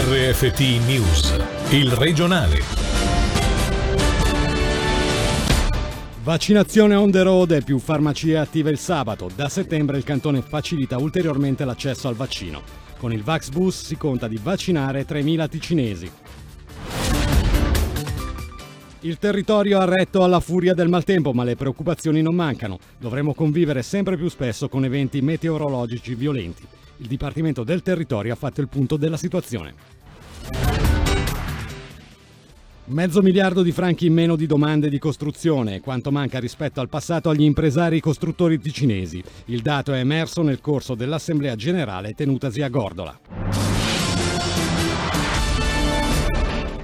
RFT News, il regionale. Vaccinazione on the road e più farmacie attive il sabato. Da settembre il cantone facilita ulteriormente l'accesso al vaccino. Con il Vax Bus si conta di vaccinare 3.000 ticinesi. Il territorio ha retto alla furia del maltempo, ma le preoccupazioni non mancano. Dovremo convivere sempre più spesso con eventi meteorologici violenti. Il Dipartimento del Territorio ha fatto il punto della situazione. Mezzo miliardo di franchi in meno di domande di costruzione, quanto manca rispetto al passato agli impresari costruttori ticinesi. Il dato è emerso nel corso dell'Assemblea generale tenutasi a Gordola.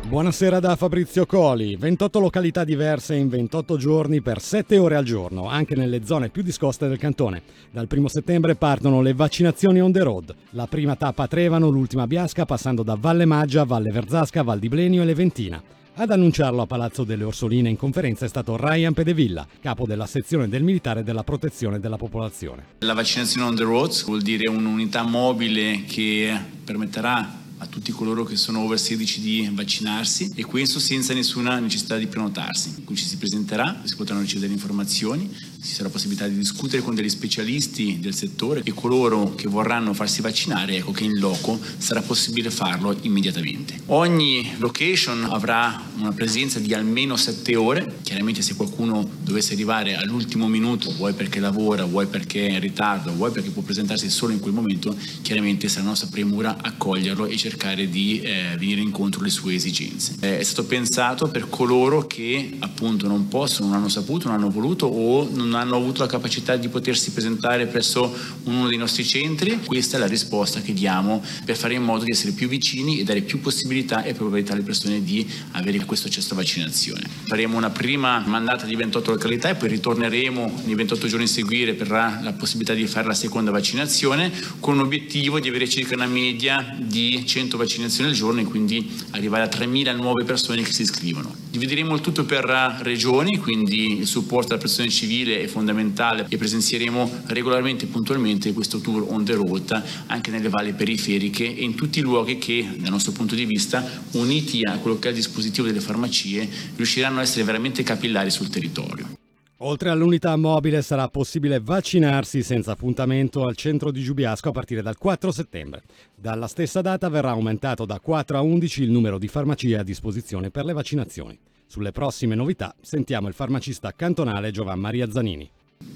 Buonasera da Fabrizio Coli. 28 località diverse in 28 giorni per 7 ore al giorno, anche nelle zone più discoste del cantone. Dal primo settembre partono le vaccinazioni on the road. La prima tappa a Trevano, l'ultima a Biasca, passando da Valle Maggia, Valle Verzasca, Val di Blenio e Leventina. Ad annunciarlo a Palazzo delle Orsoline in conferenza è stato Ryan Pedevilla, capo della sezione del militare della protezione della popolazione. La vaccinazione on the road vuol dire un'unità mobile che permetterà a tutti coloro che sono over 16 di vaccinarsi e questo senza nessuna necessità di prenotarsi. Qui ci si presenterà, si potranno ricevere informazioni, ci sarà possibilità di discutere con degli specialisti del settore e coloro che vorranno farsi vaccinare, ecco che in loco sarà possibile farlo immediatamente. Ogni location avrà una presenza di almeno 7 ore, chiaramente se qualcuno dovesse arrivare all'ultimo minuto, vuoi perché lavora, vuoi perché è in ritardo, vuoi perché può presentarsi solo in quel momento, chiaramente sarà nostra premura accoglierlo e cercare di eh, venire incontro alle sue esigenze. Eh, è stato pensato per coloro che appunto non possono, non hanno saputo, non hanno voluto o non hanno avuto la capacità di potersi presentare presso uno dei nostri centri. Questa è la risposta che diamo per fare in modo di essere più vicini e dare più possibilità e probabilità alle persone di avere questo accesso a vaccinazione. Faremo una prima mandata di 28 località e poi ritorneremo nei 28 giorni a seguire per la, possibilità di fare la seconda vaccinazione con l'obiettivo di avere circa una media di 100 vaccinazioni al giorno e quindi arrivare a 3.000 nuove persone che si iscrivono. Divideremo il tutto per regioni, quindi il supporto alla persona civile è fondamentale e presenzieremo regolarmente e puntualmente questo tour on the road anche nelle valli periferiche e in tutti i luoghi che dal nostro punto di vista uniti a quello che è il dispositivo delle farmacie riusciranno a essere veramente capillari sul territorio. Oltre all'unità mobile sarà possibile vaccinarsi senza appuntamento al centro di Giubiasco a partire dal 4 settembre. Dalla stessa data verrà aumentato da 4 a 11 il numero di farmacie a disposizione per le vaccinazioni. Sulle prossime novità sentiamo il farmacista cantonale Giovan Maria Zanini.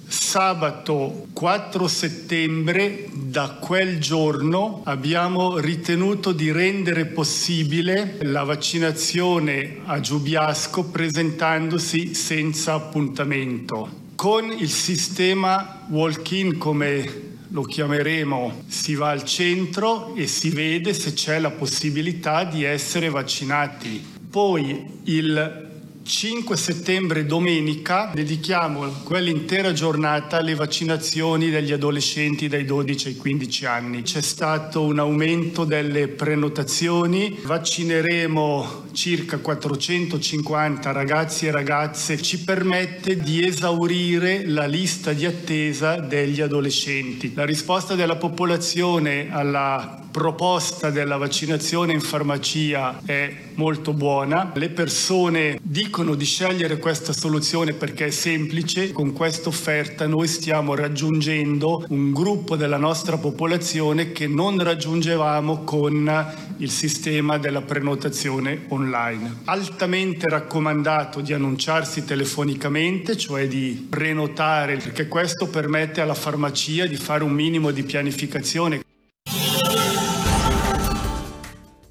Sabato 4 settembre, da quel giorno, abbiamo ritenuto di rendere possibile la vaccinazione a Giubiasco presentandosi senza appuntamento. Con il sistema walk-in come lo chiameremo, si va al centro e si vede se c'è la possibilità di essere vaccinati. Poi il 5 settembre domenica dedichiamo quell'intera giornata alle vaccinazioni degli adolescenti dai 12 ai 15 anni. C'è stato un aumento delle prenotazioni, vaccineremo circa 450 ragazzi e ragazze, ci permette di esaurire la lista di attesa degli adolescenti. La risposta della popolazione alla proposta della vaccinazione in farmacia è molto buona. Le persone dicono di scegliere questa soluzione perché è semplice, con questa offerta noi stiamo raggiungendo un gruppo della nostra popolazione che non raggiungevamo con il sistema della prenotazione online. Altamente raccomandato di annunciarsi telefonicamente, cioè di prenotare, perché questo permette alla farmacia di fare un minimo di pianificazione.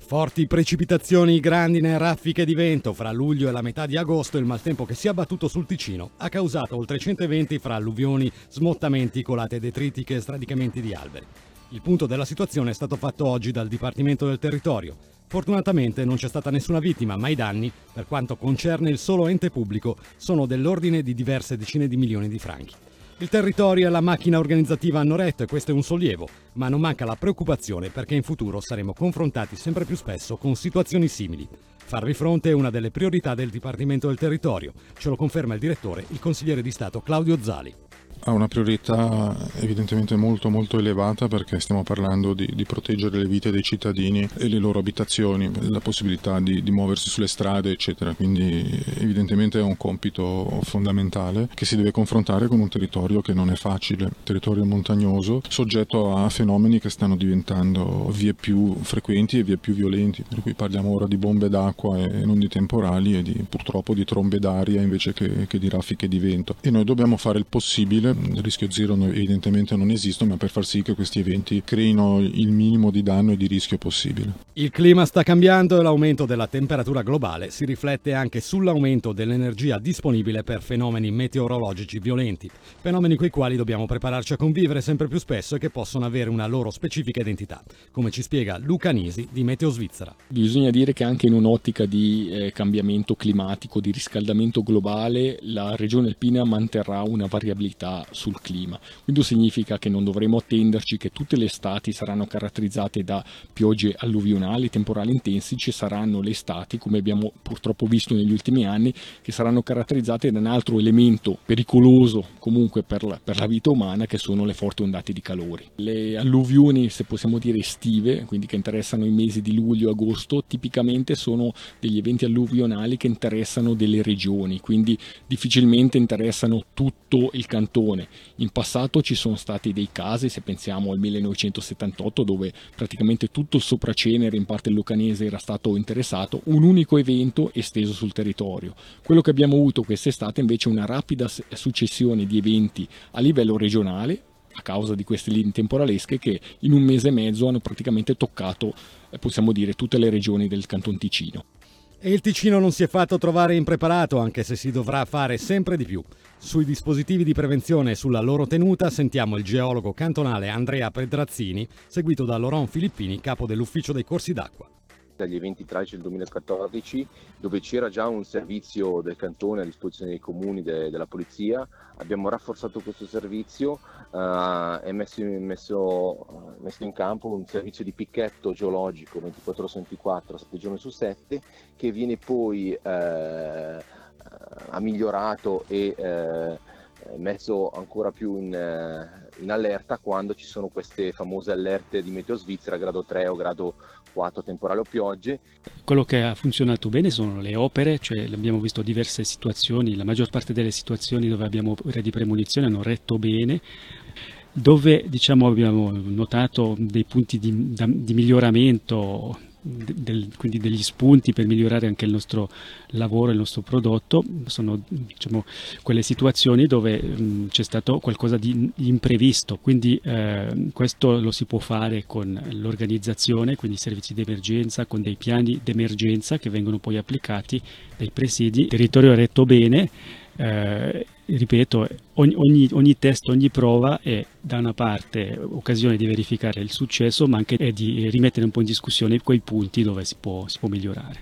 Forti precipitazioni, grandine raffiche di vento fra luglio e la metà di agosto il maltempo che si è abbattuto sul Ticino ha causato oltre 100 eventi fra alluvioni, smottamenti, colate detritiche e stradicamenti di alberi. Il punto della situazione è stato fatto oggi dal Dipartimento del Territorio. Fortunatamente non c'è stata nessuna vittima, ma i danni, per quanto concerne il solo ente pubblico, sono dell'ordine di diverse decine di milioni di franchi. Il territorio e la macchina organizzativa hanno retto e questo è un sollievo, ma non manca la preoccupazione perché in futuro saremo confrontati sempre più spesso con situazioni simili. Farvi fronte è una delle priorità del Dipartimento del Territorio, ce lo conferma il direttore, il consigliere di Stato Claudio Zali. Ha una priorità evidentemente molto molto elevata perché stiamo parlando di, di proteggere le vite dei cittadini e le loro abitazioni, la possibilità di, di muoversi sulle strade eccetera, quindi evidentemente è un compito fondamentale che si deve confrontare con un territorio che non è facile, territorio montagnoso, soggetto a fenomeni che stanno diventando vie più frequenti e vie più violenti, per cui parliamo ora di bombe d'acqua e non di temporali e di, purtroppo di trombe d'aria invece che, che di raffiche di vento. E noi dobbiamo fare il possibile, il rischio zero evidentemente non esiste, ma per far sì che questi eventi creino il minimo di danno e di rischio possibile. Il clima sta cambiando e l'aumento della temperatura globale si riflette anche sull'aumento dell'energia disponibile per fenomeni meteorologici violenti, fenomeni con i quali dobbiamo prepararci a convivere sempre più spesso e che possono avere una loro specifica identità, come ci spiega Luca Nisi di Meteo Svizzera. Bisogna dire che anche in un'ottica di eh, cambiamento climatico, di riscaldamento globale, la regione alpina manterrà una variabilità sul clima. Quindi significa che non dovremo attenderci che tutte le estati saranno caratterizzate da piogge alluvionali, temporali intensi, ci saranno le estati, come abbiamo purtroppo visto negli ultimi anni, che saranno caratterizzate da un altro elemento pericoloso comunque per la, per la vita umana, che sono le forti ondate di calore. Le alluvioni, se possiamo dire estive, quindi che interessano i mesi di luglio e agosto, tipicamente sono degli eventi alluvionali che interessano delle regioni, quindi difficilmente interessano tutto il cantone. In passato ci sono stati dei casi, se pensiamo al 1978, dove praticamente tutto il sopracenere in parte lucanese era stato interessato, un unico evento esteso sul territorio. Quello che abbiamo avuto quest'estate invece è una rapida successione di eventi a livello regionale, a causa di queste linee temporalesche che in un mese e mezzo hanno praticamente toccato, eh, possiamo dire, tutte le regioni del Canton Ticino. E il Ticino non si è fatto trovare impreparato, anche se si dovrà fare sempre di più. Sui dispositivi di prevenzione e sulla loro tenuta sentiamo il geologo cantonale Andrea Pedrazzini, seguito da Laurent Filippini, capo dell'ufficio dei corsi d'acqua dagli eventi tragici del 2014, dove c'era già un servizio del cantone a disposizione dei comuni de- della polizia. Abbiamo rafforzato questo servizio uh, e messo, messo, messo, in campo un servizio di picchetto geologico 24 ore su 24, 7 giorni su 7, che viene poi uh, migliorato e uh, messo ancora più in, in allerta quando ci sono queste famose allerte di meteo svizzera grado 3 o grado 4 temporale o piogge. Quello che ha funzionato bene sono le opere, cioè abbiamo visto diverse situazioni, la maggior parte delle situazioni dove abbiamo opere di premonizione hanno retto bene, dove diciamo, abbiamo notato dei punti di, di miglioramento del, quindi degli spunti per migliorare anche il nostro lavoro, il nostro prodotto, sono diciamo, quelle situazioni dove mh, c'è stato qualcosa di imprevisto, quindi eh, questo lo si può fare con l'organizzazione, quindi servizi di emergenza, con dei piani d'emergenza che vengono poi applicati dai presidi, il territorio è retto bene, eh, ripeto, ogni, ogni, ogni, test, ogni prova è da una parte occasione di verificare il successo, ma anche di rimettere un po' in discussione quei punti dove si può, si può migliorare.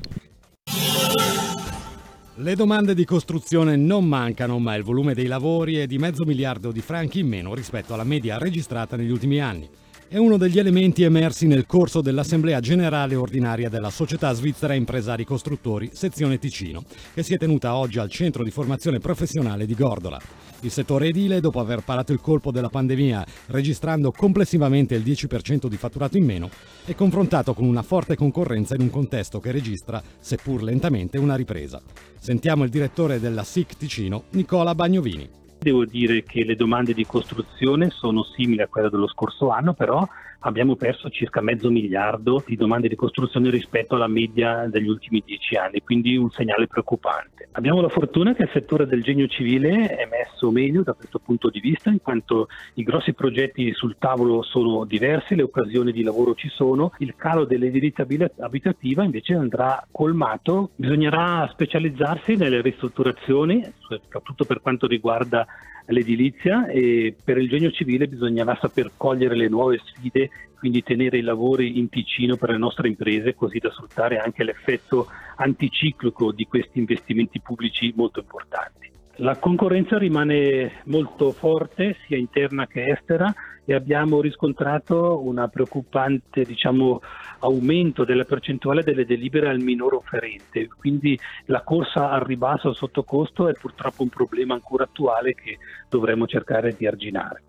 Le domande di costruzione non mancano, ma il volume dei lavori è di mezzo miliardo di franchi in meno rispetto alla media registrata negli ultimi anni è uno degli elementi emersi nel corso dell'Assemblea Generale Ordinaria della Società Svizzera Impresari Costruttori, sezione Ticino, che si è tenuta oggi al Centro di Formazione Professionale di Gordola. Il settore edile, dopo aver parato il colpo della pandemia, registrando complessivamente il 10% di fatturato in meno, è confrontato con una forte concorrenza in un contesto che registra, seppur lentamente, una ripresa. Sentiamo il direttore della SIC Ticino, Nicola Bagnovini. Devo dire che le domande di costruzione sono simili a quelle dello scorso anno, però abbiamo perso circa mezzo miliardo di domande di costruzione rispetto alla media degli ultimi dieci anni, quindi un segnale preoccupante. Abbiamo la fortuna che il settore del genio civile è messo meglio da questo punto di vista, in quanto i grossi progetti sul tavolo sono diversi, le occasioni di lavoro ci sono, il calo dell'edilizia abitativa invece andrà colmato, bisognerà specializzarsi nelle ristrutturazioni, soprattutto per quanto riguarda l'edilizia e per il genio civile bisognerà saper cogliere le nuove sfide, quindi tenere i lavori in Ticino per le nostre imprese così da sfruttare anche l'effetto anticiclico di questi investimenti pubblici molto importanti. La concorrenza rimane molto forte sia interna che estera e abbiamo riscontrato un preoccupante diciamo, aumento della percentuale delle delibere al minor offerente, quindi la corsa al ribasso sotto costo è purtroppo un problema ancora attuale che dovremo cercare di arginare.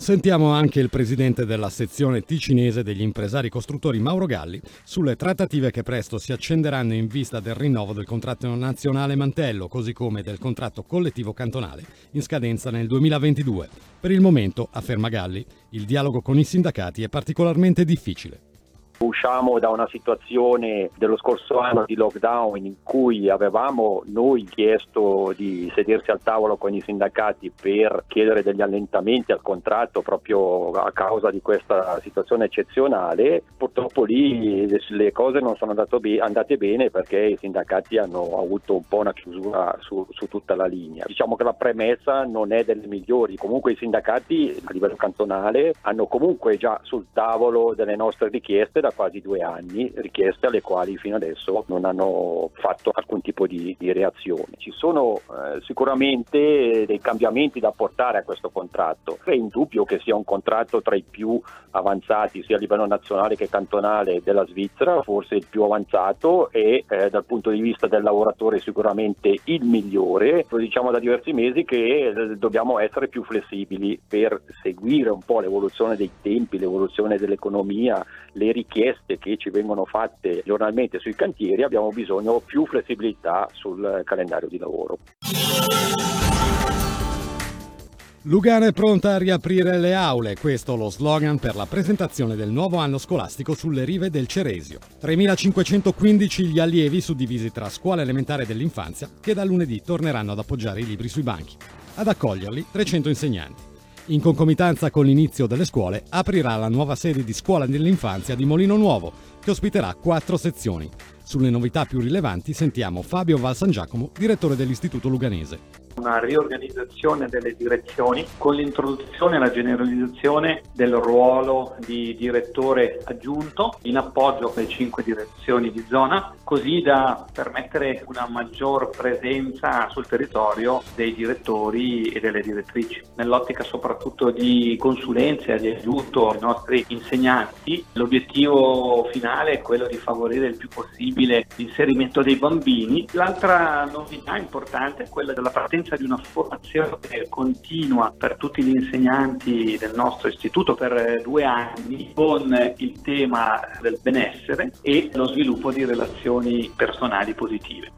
Sentiamo anche il presidente della sezione ticinese degli impresari costruttori Mauro Galli sulle trattative che presto si accenderanno in vista del rinnovo del contratto nazionale mantello, così come del contratto collettivo cantonale, in scadenza nel 2022. Per il momento, afferma Galli, il dialogo con i sindacati è particolarmente difficile. Usciamo da una situazione dello scorso anno di lockdown in cui avevamo noi chiesto di sedersi al tavolo con i sindacati per chiedere degli allentamenti al contratto proprio a causa di questa situazione eccezionale. Purtroppo lì le cose non sono andate bene perché i sindacati hanno avuto un po' una chiusura su, su tutta la linea. Diciamo che la premessa non è delle migliori, comunque i sindacati a livello cantonale hanno comunque già sul tavolo delle nostre richieste da quasi due anni, richieste alle quali fino adesso non hanno fatto alcun tipo di, di reazione. Ci sono eh, sicuramente dei cambiamenti da portare a questo contratto. È indubbio che sia un contratto tra i più avanzati sia a livello nazionale che cantonale della Svizzera, forse il più avanzato e eh, dal punto di vista del lavoratore sicuramente il migliore. Lo diciamo da diversi mesi che eh, dobbiamo essere più flessibili per seguire un po' l'evoluzione dei tempi, l'evoluzione dell'economia, le richieste che ci vengono fatte giornalmente sui cantieri, abbiamo bisogno più flessibilità sul calendario di lavoro. Lugano è pronta a riaprire le aule, questo lo slogan per la presentazione del nuovo anno scolastico sulle rive del Ceresio. 3.515 gli allievi suddivisi tra scuola elementare dell'infanzia che da lunedì torneranno ad appoggiare i libri sui banchi. Ad accoglierli 300 insegnanti. In concomitanza con l'inizio delle scuole, aprirà la nuova sede di scuola dell'infanzia di Molino Nuovo, che ospiterà quattro sezioni. Sulle novità più rilevanti sentiamo Fabio Valsan Giacomo, direttore dell'Istituto Luganese una riorganizzazione delle direzioni con l'introduzione e la generalizzazione del ruolo di direttore aggiunto in appoggio alle cinque direzioni di zona, così da permettere una maggior presenza sul territorio dei direttori e delle direttrici. Nell'ottica soprattutto di consulenza e di aiuto ai nostri insegnanti, l'obiettivo finale è quello di favorire il più possibile l'inserimento dei bambini. L'altra novità importante è quella della partenza l'esigenza di una formazione continua per tutti gli insegnanti del nostro istituto per due anni con il tema del benessere e lo sviluppo di relazioni personali positive.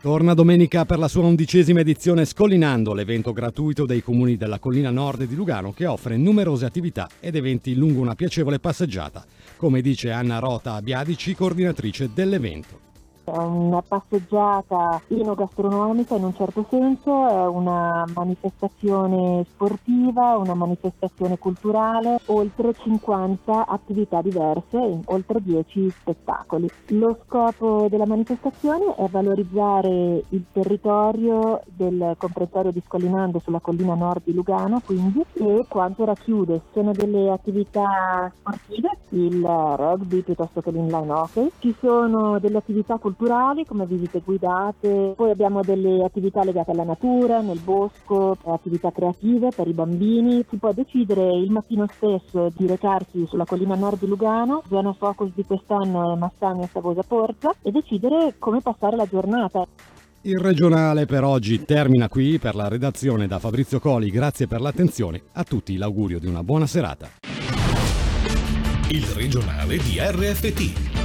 Torna domenica per la sua undicesima edizione Scollinando, l'evento gratuito dei comuni della collina nord di Lugano che offre numerose attività ed eventi lungo una piacevole passeggiata, come dice Anna Rota Biadici, coordinatrice dell'evento. È una passeggiata enogastronomica in un certo senso, è una manifestazione sportiva, una manifestazione culturale, oltre 50 attività diverse, oltre 10 spettacoli. Lo scopo della manifestazione è valorizzare il territorio del comprensorio di Scollinando sulla collina nord di Lugano, quindi, e quanto racchiude. Sono delle attività sportive, il rugby piuttosto che l'inline hockey, ci sono delle attività culturali culturali come visite guidate, poi abbiamo delle attività legate alla natura, nel bosco, attività creative per i bambini. Si può decidere il mattino stesso di recarsi sulla collina nord di Lugano, zona focus di quest'anno è Massagna Savosa Porza, e decidere come passare la giornata. Il regionale per oggi termina qui per la redazione da Fabrizio Coli. Grazie per l'attenzione. A tutti l'augurio di una buona serata. Il regionale di RFT,